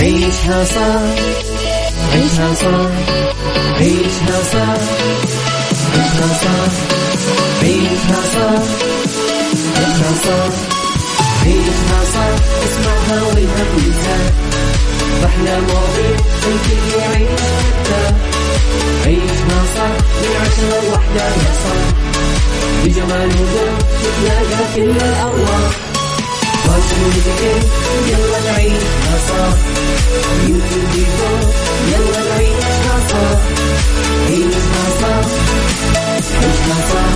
عيشها صح. عيشها صح. عيشها صح. عيشها صح. عيشها صح. عيشها صح عيشها صح اسمعها والهم ينزاح أحلى مواضيع الكل يعيش حتى عيشها صح. من عشرة لوحدة يا صاح بجمال وذوق تتلاقى كل الأرواح يلا نعيشها صح يلا نعيشها صح عيشها صح عيشها صح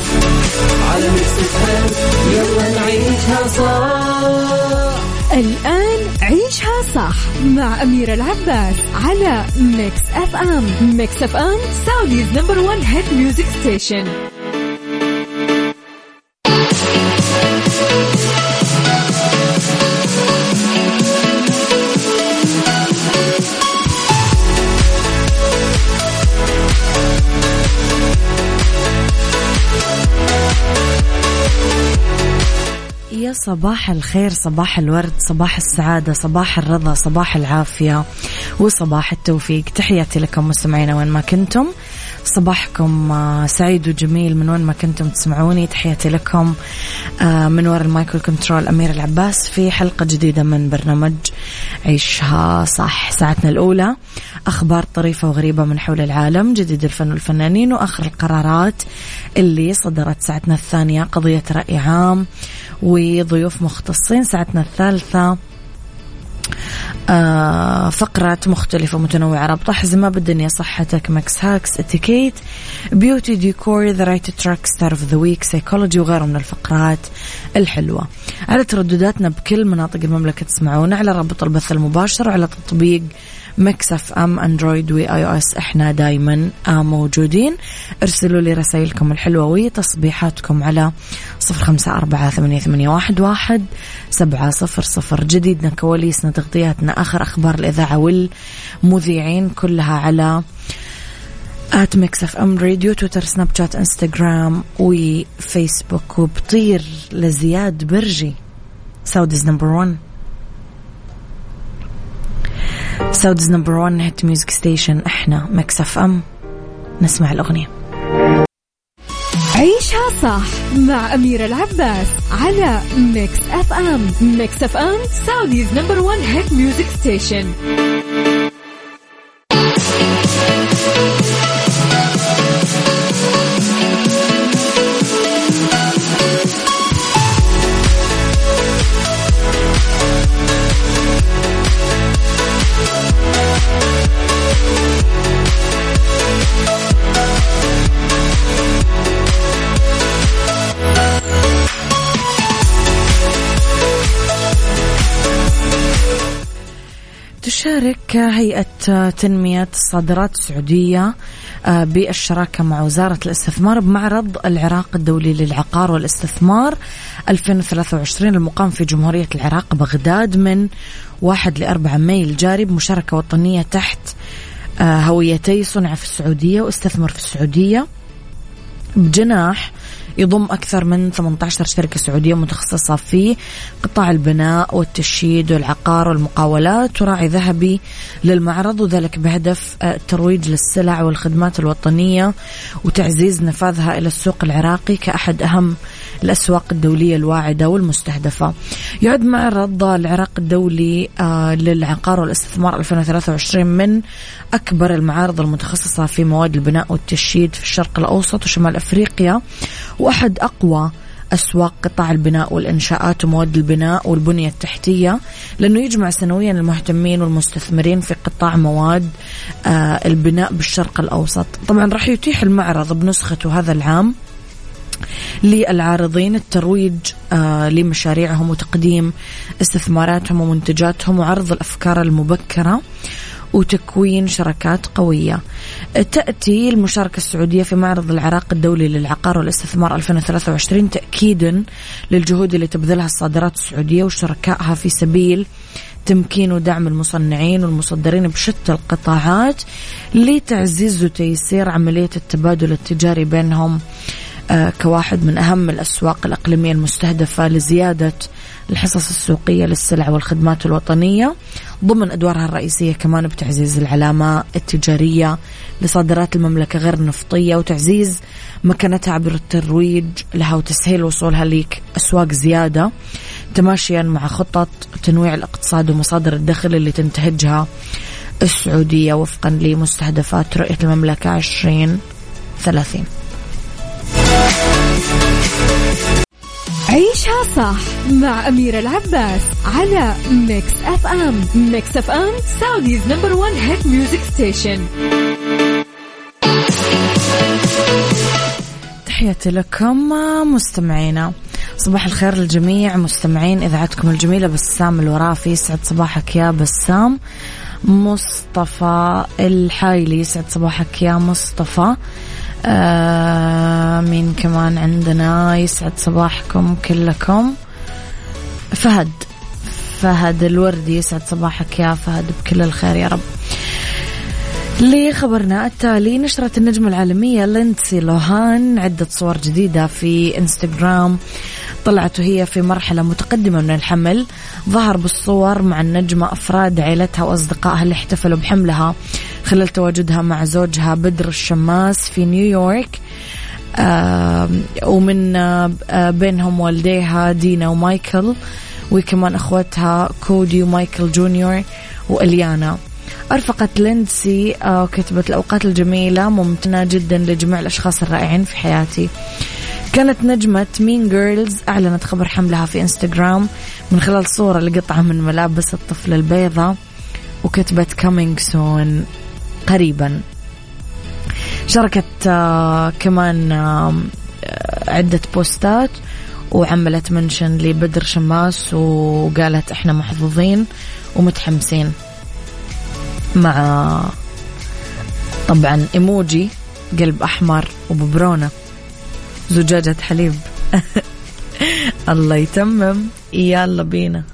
على ميكس الآن عيشها صح مع أميرة العباس على Mix FM Mix FM Saudi's number one hit music station صباح الخير صباح الورد صباح السعادة صباح الرضا صباح العافية وصباح التوفيق. تحياتي لكم مستمعينا وين ما كنتم. صباحكم آه، سعيد وجميل من وين ما كنتم تسمعوني. تحياتي لكم آه، من وراء ال micro control أميرة العباس في حلقة جديدة من برنامج عيشها صح. ساعتنا الأولى أخبار طريفة وغريبة من حول العالم جديد الفن والفنانين وآخر القرارات اللي صدرت ساعتنا الثانية. قضية رأي عام وضيوف مختصين. ساعتنا الثالثة آه فقرات مختلفة متنوعة رابطة حزمة بالدنيا صحتك Mix hacks اتيكيت beauty ديكور the right track star of the week psychology وغيره من الفقرات الحلوة. على تردداتنا بكل مناطق المملكة تسمعونا على رابط البث المباشر وعلى تطبيق Mix FM Android و iOS. إحنا دايما موجودين. ارسلوا لي رسائلكم الحلوة وتصبيحاتكم على صفر خمسة أربعة ثمانية, واحد سبعة صفر صفر. جديدنا كواليسنا تغطياتنا آخر أخبار الإذاعة والمذيعين كلها على at Mix FM Radio تويتر سناب شات إنستغرام وفيسبوك وبطير لزياد برجي Saudi's number 1 Saudi's number 1 hit music station إحنا Mix FM نسمع الأغنية. عيشها صح مع أميرة العباس على Mix FM Mix FM Saudi's number 1 hit music station هيئة تنمية الصادرات السعودية آه، بالشراكة مع وزارة الاستثمار بمعرض العراق الدولي للعقار والاستثمار 2023 المقام في جمهورية العراق بغداد من 1 ل 4 ماي الجاري بمشاركة وطنية تحت آه، هويتي صنع في السعودية واستثمر في السعودية. بجناح يضم أكثر من 18 شركة سعودية متخصصة في قطاع البناء والتشييد والعقار والمقاولات. وراعي ذهبي للمعرض وذلك بهدف الترويج للسلع والخدمات الوطنية وتعزيز نفاذها إلى السوق العراقي. كأحد أهم الأسواق الدولية الواعدة والمستهدفة. يعد معرض العراق الدولي آه، للعقار والاستثمار 2023 من أكبر المعارض المتخصصة في مواد البناء والتشييد في الشرق الأوسط وشمال أفريقيا وأحد أقوى أسواق قطاع البناء والإنشاءات ومواد البناء والبنية التحتية. لأنه يجمع سنويا المهتمين والمستثمرين في قطاع مواد آه، البناء بالشرق الأوسط. طبعا راح يتيح المعرض بنسخته هذا العام. للعارضين الترويج آه لمشاريعهم وتقديم استثماراتهم ومنتجاتهم وعرض الأفكار المبكرة وتكوين شراكات قوية. تأتي المشاركة السعودية في معرض العراق الدولي للعقار والاستثمار 2023 تأكيدا للجهود اللي تبذلها الصادرات السعودية وشركائها في سبيل تمكين ودعم المصنعين والمصدرين بشتى القطاعات لتعزيز وتيسير عملية التبادل التجاري بينهم. كواحد من أهم الأسواق الإقليمية المستهدفة لزيادة الحصص السوقية للسلع والخدمات الوطنية. ضمن أدوارها الرئيسية كمان بتعزيز العلامة التجارية لصادرات المملكة غير النفطية وتعزيز مكانتها عبر الترويج لها وتسهيل وصولها لأسواق زيادة. تماشيا مع خطط تنويع الاقتصاد ومصادر الدخل اللي تنتهجها السعودية وفقا لمستهدفات رؤية المملكة 2030 عيشها صح مع أميرة العباس على MIX FM MIX FM Saudi's number one hit music station تحياتي لكم مستمعينا. صباح الخير للجميع مستمعين إذاعتكم الجميلة بسام الورافي يسعد صباحك يا بسام. مصطفى الحايلي يسعد صباحك يا مصطفى. آه مين كمان عندنا يسعد صباحكم كلكم. فهد فهد الوردي يسعد صباحك يا فهد بكل الخير يا رب. لخبرنا التالي نشرت النجمة العالمية لينسي لوهان عدة صور جديدة في إنستغرام. طلعت وهي في مرحلة متقدمة من الحمل. ظهر بالصور مع النجمة أفراد عائلتها وأصدقائها اللي احتفلوا بحملها. خلال تواجدها مع زوجها بدر الشماس في نيويورك ومن بينهم والديها دينا ومايكل وكمان أخوتها كودي ومايكل جونيور وإليانا. أرفقت ليندسي آه كتبت الأوقات الجميلة ممتنة جدا لجميع الأشخاص الرائعين في حياتي. كانت نجمة Mean Girls أعلنت خبر حملها في إنستغرام من خلال صورة لقطعة من ملابس الطفل البيضة وكتبت coming soon قريبا. شاركت آه كمان آه عدة بوستات وعملت mention لبدر شماس وقالت إحنا محظوظين ومتحمسين مع طبعا إيموجي قلب أحمر وببرونة. زجاجة حليب. الله يتمم. يلا بينا.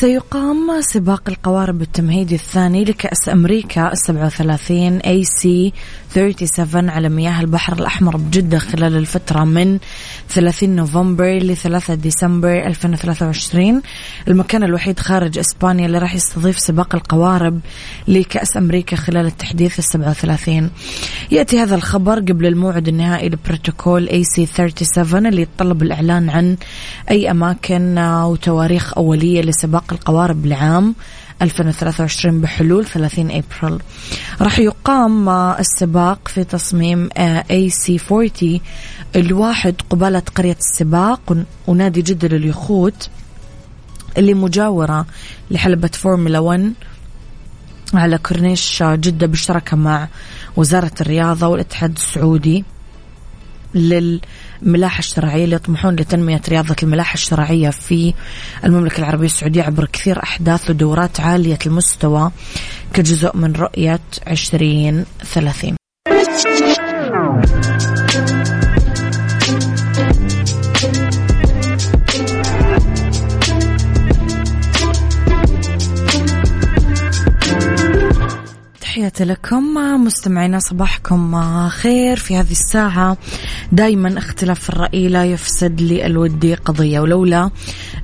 سيقام سباق القوارب التمهيدي الثاني لكأس أمريكا 37 AC 37 على مياه البحر الأحمر بجدة خلال الفترة من 30 نوفمبر ل 3 ديسمبر 2023 المكان الوحيد خارج إسبانيا اللي راح يستضيف سباق القوارب لكأس أمريكا خلال التحديث ال 37 يأتي هذا الخبر قبل الموعد النهائي لبروتوكول AC 37 اللي يتطلب الإعلان عن أي أماكن وتواريخ أولية لسباق القوارب لعام 2023 بحلول 30 إبريل. راح يقام السباق في تصميم AC 40 الواحد قبالة قرية السباق ونادي جدة لليخوت اللي مجاورة لحلبة فورمولا 1 على كورنيش جدة بشراكة مع وزارة الرياضة والاتحاد السعودي للملاحة الشرعية اللي يطمحون لتنمية رياضة الملاحة الشرعية في المملكة العربية السعودية عبر كثير أحداث ودورات عالية المستوى كجزء من رؤية 2030 تحياتي لكم. مستمعينا صباحكم خير في هذه الساعة. دايما اختلاف الرأي لا يفسد لي الودي قضية ولولا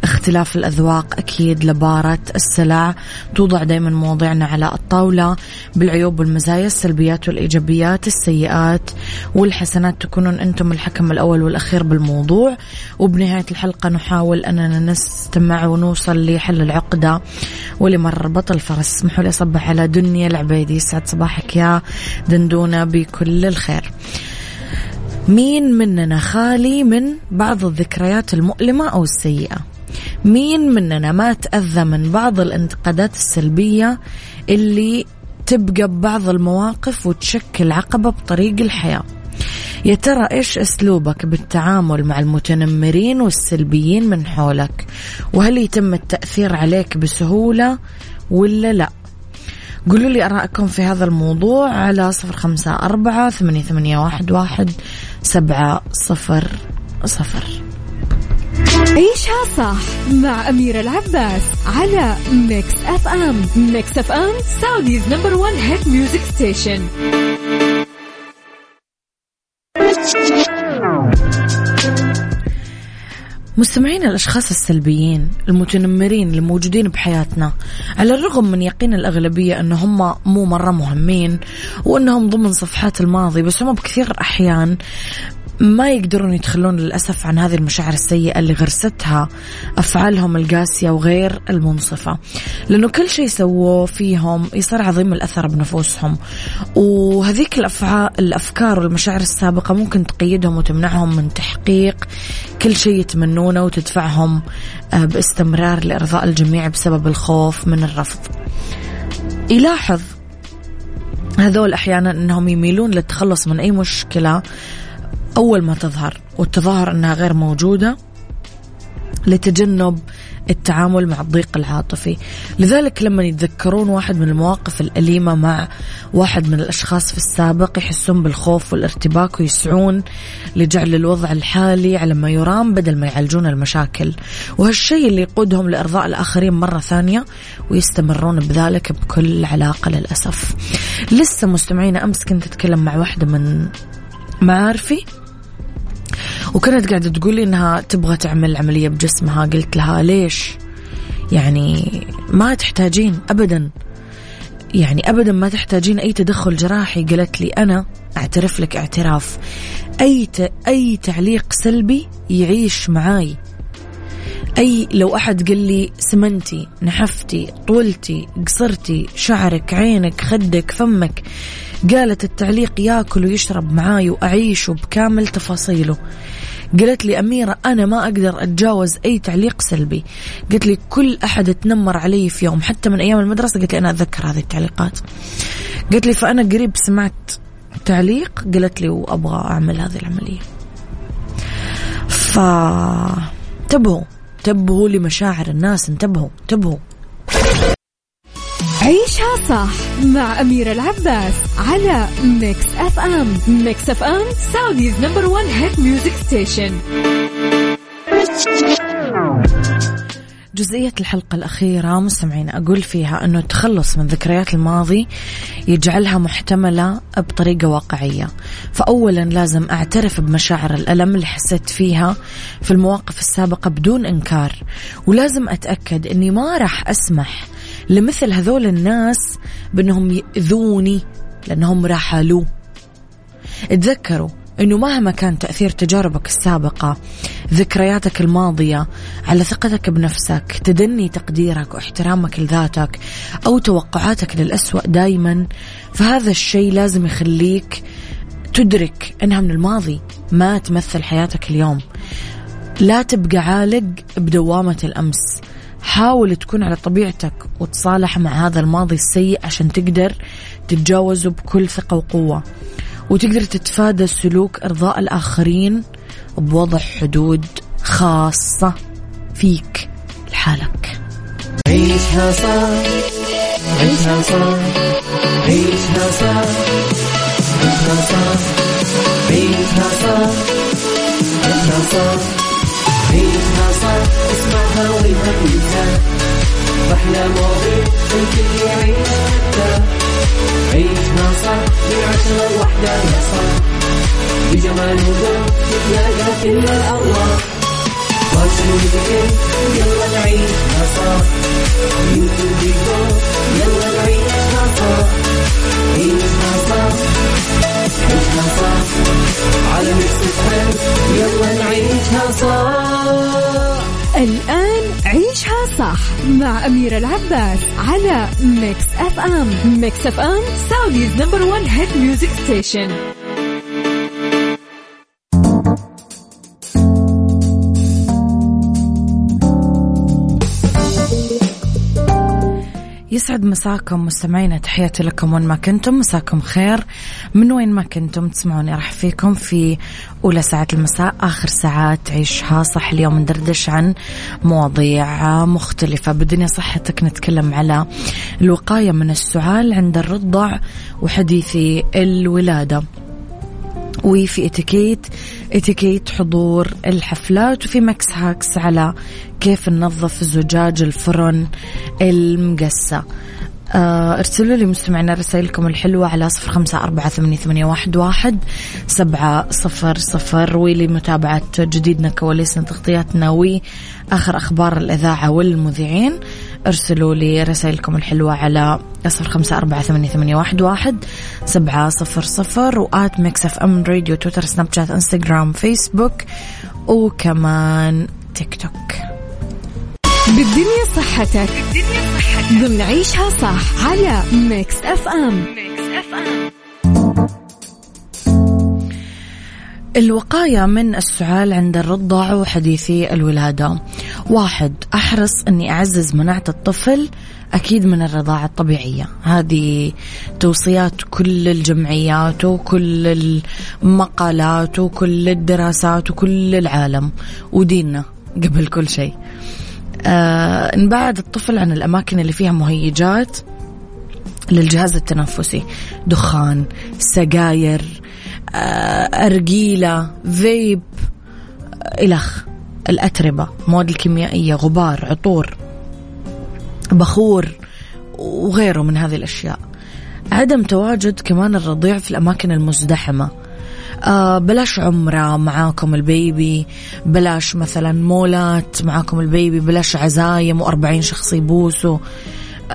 اختلاف الأذواق أكيد لبارة السلع. توضع دايما مواضيعنا على الطاولة. بالعيوب والمزايا السلبيات والإيجابيات السيئات والحسنات تكونون أنتم الحكم الأول والأخير بالموضوع. وبنهاية الحلقة نحاول أننا نستمع ونوصل لحل العقدة ولمر بطل فرس اسمحوا لي أصبح على دنيا العبيدي يسعد صباحك يا دندونة بكل الخير. مين مننا خالي من بعض الذكريات المؤلمة أو السيئة؟ مين مننا ما تأذى من بعض الانتقادات السلبية اللي تبقى ببعض المواقف وتشكل عقبة بطريق الحياة؟ يا ترى إيش أسلوبك بالتعامل مع المتنمرين والسلبيين من حولك؟ وهل يتم التأثير عليك بسهولة ولا لا؟ قولوا لي أراءكم في هذا الموضوع على صفر خمسة أربعة ثمانية, ثمانية واحد, واحد سبعة صفر صفر. عيشها صح مع أميرة العباس على MIX FM MIX FM Saudi's number one hit music station مستمعين الأشخاص السلبيين المتنمرين الموجودين بحياتنا على الرغم من يقين الأغلبية أن هم مو مرة مهمين وأنهم ضمن صفحات الماضي بس هم بكثير أحيان ما يقدرون يتخلون للأسف عن هذه المشاعر السيئة اللي غرستها أفعالهم القاسية وغير المنصفة. لأنه كل شيء سووه فيهم يصير عظيم الأثر بنفوسهم. وهذيك الأفعال الأفكار والمشاعر السابقة ممكن تقيدهم وتمنعهم من تحقيق كل شيء يتمنونه وتدفعهم آه، باستمرار لإرضاء الجميع بسبب الخوف من الرفض. يلاحظ هذول أحيانا أنهم يميلون للتخلص من أي مشكلة أول ما تظهر والتظاهر أنها غير موجودة لتجنب التعامل مع الضيق العاطفي. لذلك لما يتذكرون واحد من المواقف الأليمة مع واحد من الأشخاص في السابق يحسون بالخوف والارتباك ويسعون لجعل الوضع الحالي على ما يرام بدل ما يعالجون المشاكل. وهالشيء اللي يقودهم لإرضاء الآخرين مرة ثانية ويستمرون بذلك بكل علاقة للأسف. لسه مستمعين أمس كنت أتكلم مع واحدة من معارفي. وكانت قاعدة تقول لي إنها تبغى تعمل عملية بجسمها. قلت لها ليش؟ يعني ما تحتاجين أبدا. يعني أبدا ما تحتاجين أي تدخل جراحي. قالت لي أنا أعترف لك اعتراف. أي ت... أي تعليق سلبي يعيش معاي. أي لو أحد قال لي سمنتي نحفتي طولتي قصرتي شعرك عينك خدك فمك قالت التعليق ياكل ويشرب معاي وأعيشه بكامل تفاصيله. قالت لي أميرة أنا ما أقدر أتجاوز أي تعليق سلبي. قالت لي كل أحد تنمر علي في يوم حتى من أيام المدرسة. قالت لي أنا أتذكر هذه التعليقات. قالت لي فأنا قريب سمعت تعليق. قالت لي وأبغى أعمل هذه العملية. ف انتبهوا انتبهوا لمشاعر الناس انتبهوا انتبهوا. عيشها صح مع أميرة العباس على MIX FM MIX FM Saudi's number one hit music station جزئية الحلقة الأخيرة مستمعين أقول فيها أنه التخلص من ذكريات الماضي يجعلها محتملة بطريقة واقعية. فأولا لازم أعترف بمشاعر الألم اللي حسيت فيها في المواقف السابقة بدون إنكار ولازم أتأكد أني ما راح أسمح لمثل هذول الناس بأنهم يأذوني لأنهم رحلوا تذكروا إنه مهما كان تأثير تجاربك السابقة ذكرياتك الماضية على ثقتك بنفسك تدني تقديرك واحترامك لذاتك أو توقعاتك للأسوأ دائما فهذا الشيء لازم يخليك تدرك إنها من الماضي ما تمثل حياتك اليوم. لا تبقى عالق بدوامة الأمس. حاول تكون على طبيعتك وتصالح مع هذا الماضي السيء عشان تقدر تتجاوزه بكل ثقة وقوة. وتقدر تتفادى سلوك إرضاء الآخرين بوضع حدود خاصة فيك لحالك. عيشها صح عيشها صح عيشها صح عيشها صح عيشها صح عيشها صح. عيشها صح اسمعها والهم أحلى مواضيع الكل يعيش عيشها صح من عشرة لوحدة يا صاح بجمال وذوق تتلاقى كل الأرواح fashion وذكر يلا نعيشها صح beauty وديكور يلا نعيشها صح مع أميرة العباس على MIX FM MIX FM Saudi's number one hit music station يسعد مساكم مستمعينا تحياتي لكم وين ما كنتم. مساكم خير. من وين ما كنتم تسمعوني أرحب فيكم في أولى ساعات المساء آخر ساعات عيشها صح اليوم ندردش عن مواضيع مختلفة. بدنيا صحتك نتكلم على الوقاية من السعال عند الرضع وحديثي الولادة. وفي اتيكيت اتيكيت حضور الحفلات وفي MIX hacks على كيف ننظف زجاج الفرن المقسى. ارسلوا لي مستمعينا رسائلكم الحلوة على صفر خمسة أربعة ثمانية, واحد, واحد سبعة صفر صفر. ولمتابعة جديدنا كواليسنا تغطياتنا وآخر أخبار الإذاعة والمذيعين ارسلوا لي رسائلكم الحلوة على صفر خمسة أربعة ثمانية, واحد, واحد سبعة صفر صفر و at MIX FM Radio تويتر سناب شات إنستغرام فيسبوك وكمان تيك توك. بالدنيا صحتك. بالدنيا صحتك. ضمن عيشها صح على MIX FM MIX FM الوقاية من السعال عند الرضع وحديثي الولادة. واحد أحرص أني أعزز مناعة الطفل أكيد من الرضاعة الطبيعية. هذه توصيات كل الجمعيات وكل المقالات وكل الدراسات وكل العالم وديننا قبل كل شيء. آه نبعد الطفل عن الأماكن اللي فيها مهيجات للجهاز التنفسي. دخان سجاير آه أرجيلة فيب إلخ الأتربة مواد الكيميائية غبار عطور بخور وغيره من هذه الأشياء. عدم تواجد كمان الرضيع في الأماكن المزدحمة. بلاش عمرة معاكم البيبي بلاش مثلا مولات معاكم البيبي بلاش عزايم وأربعين شخص يبوسوا.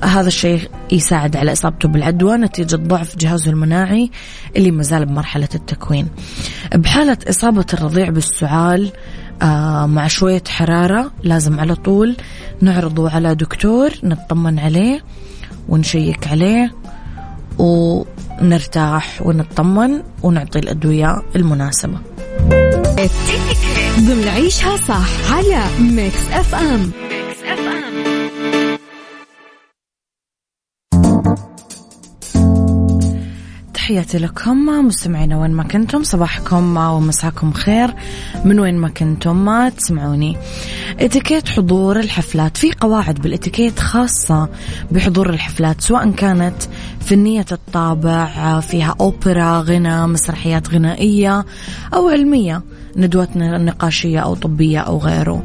هذا الشيء يساعد على إصابته بالعدوى نتيجة ضعف جهازه المناعي اللي مازال بمرحلة التكوين. بحالة إصابة الرضيع بالسعال آه مع شوية حرارة لازم على طول نعرضه على دكتور نطمن عليه ونشيك عليه. ونرتاح ونطمن ونعطي الأدوية المناسبة. ضمن عيشها صح على MIX FM تحياتي لكم مستمعينا وين ما كنتم صباحكم ومساكم خير. من وين ما كنتم ما تسمعوني. إتيكيت حضور الحفلات. في قواعد بالإتيكيت خاصة بحضور الحفلات سواء كانت فنية الطابع فيها أوبرا غنى مسرحيات غنائية أو علمية ندوات نقاشية أو طبية أو غيره.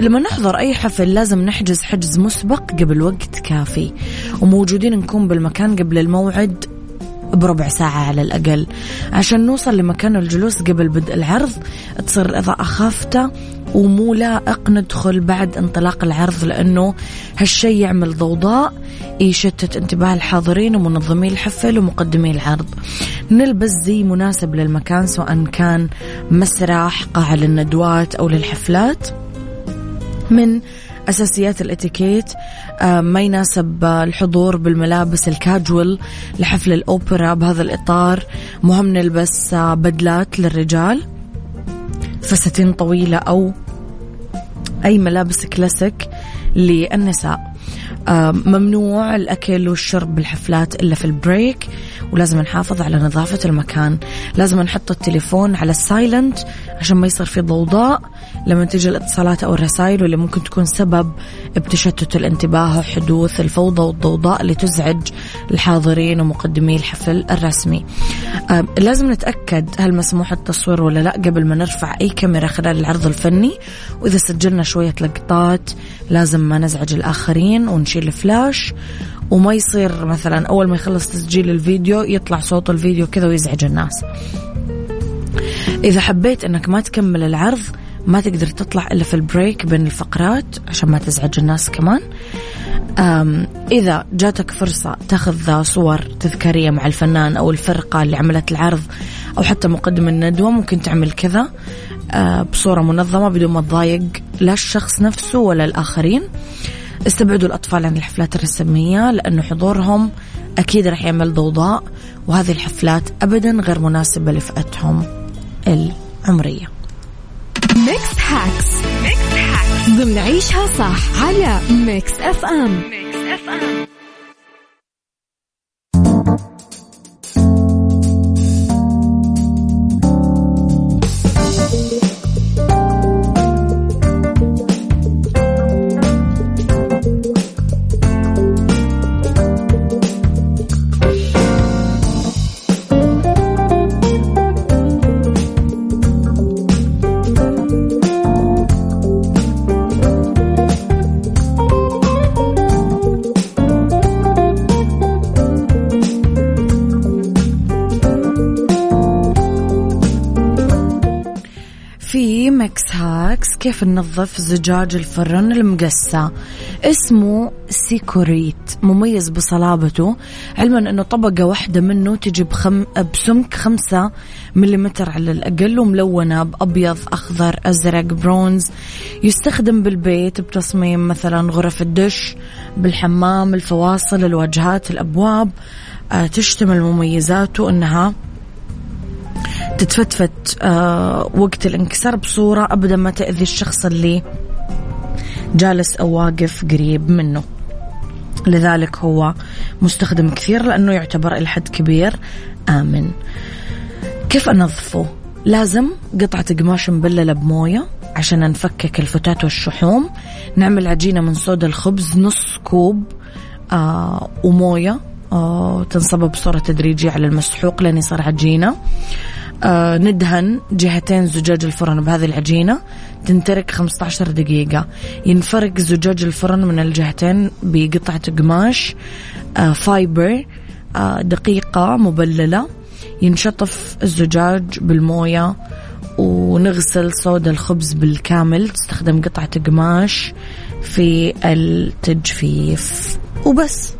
لما نحضر أي حفل لازم نحجز حجز مسبق قبل وقت كافي وموجودين نكون بالمكان قبل الموعد بربع ساعة على الأقل. عشان نوصل لمكان الجلوس قبل بدء العرض تصير الإضاءة خافتة ومو لائق ندخل بعد انطلاق العرض لأنه هالشي يعمل ضوضاء يشتت انتباه الحاضرين ومنظمي الحفل ومقدمي العرض. نلبس زي مناسب للمكان سواء كان مسرح قاعة للندوات أو للحفلات. من أساسيات الإتيكيت آه، ما يناسب الحضور بالملابس الكاجوال لحفل الأوبرا بهذا الإطار. مهم نلبس آه، بدلات للرجال. فساتين طويلة أو أي ملابس كلاسيك للنساء. آه، ممنوع الأكل والشرب بالحفلات إلا في ال break ولازم نحافظ على نظافة المكان. لازم نحط التليفون على ال silent عشان ما يصير في ضوضاء. لما تجي الاتصالات أو الرسائل واللي ممكن تكون سبب بتشتت الانتباه وحدوث الفوضى والضوضاء اللي تزعج الحاضرين ومقدمي الحفل الرسمي. لازم نتأكد هل مسموح التصوير ولا لا قبل ما نرفع أي كاميرا خلال العرض الفني. وإذا سجلنا شوية لقطات لازم ما نزعج الآخرين ونشيل فلاش وما يصير مثلا أول ما يخلص تسجيل الفيديو يطلع صوت الفيديو كذا ويزعج الناس. إذا حبيت أنك ما تكمل العرض ما تقدر تطلع إلا في البريك بين الفقرات عشان ما تزعج الناس كمان. إذا جاتك فرصة تأخذ صور تذكارية مع الفنان أو الفرقة اللي عملت العرض أو حتى مقدم الندوة ممكن تعمل كذا. أه، بصورة منظمة بدون ما تضايق لا الشخص نفسه ولا الآخرين. استبعدوا الأطفال عن الحفلات الرسمية لأنه حضورهم أكيد رح يعمل ضوضاء وهذه الحفلات أبدا غير مناسبة لفئتهم العمرية. Mix Hacks Mix Hacks ضمن عيشها صح على Mix FM Mix FM كيف ننظف زجاج الفرن المقسى؟ اسمه سيكوريت مميز بصلابته علما إنه طبقة واحدة منه تجي بخم... بسمك خمسة مليمتر على الأقل وملونة بأبيض أخضر أزرق برونز. يستخدم بالبيت بتصميم مثلا غرف الدش بالحمام الفواصل الواجهات الأبواب. آه، تشتمل مميزاته أنها تتفتفت آه وقت الانكسار بصورة أبدا ما تأذي الشخص اللي جالس أو واقف قريب منه. لذلك هو مستخدم كثير لأنه يعتبر إلى حد كبير. آمن كيف أنظفه؟ لازم قطعة قماش مبللة بموية عشان نفكك الفتات والشحوم. نعمل عجينة من صودا الخبز نص كوب آه وموية آه تنصب بصورة تدريجية على المسحوق لين يصير عجينة. ندهن جهتين زجاج الفرن بهذه العجينة. تنترك 15 دقيقة. ينفرق زجاج الفرن من الجهتين بقطعة قماش آه فايبر آه دقيقة مبللة. ينشطف الزجاج بالموية ونغسل صودا الخبز بالكامل. تستخدم قطعة قماش في التجفيف. وبس.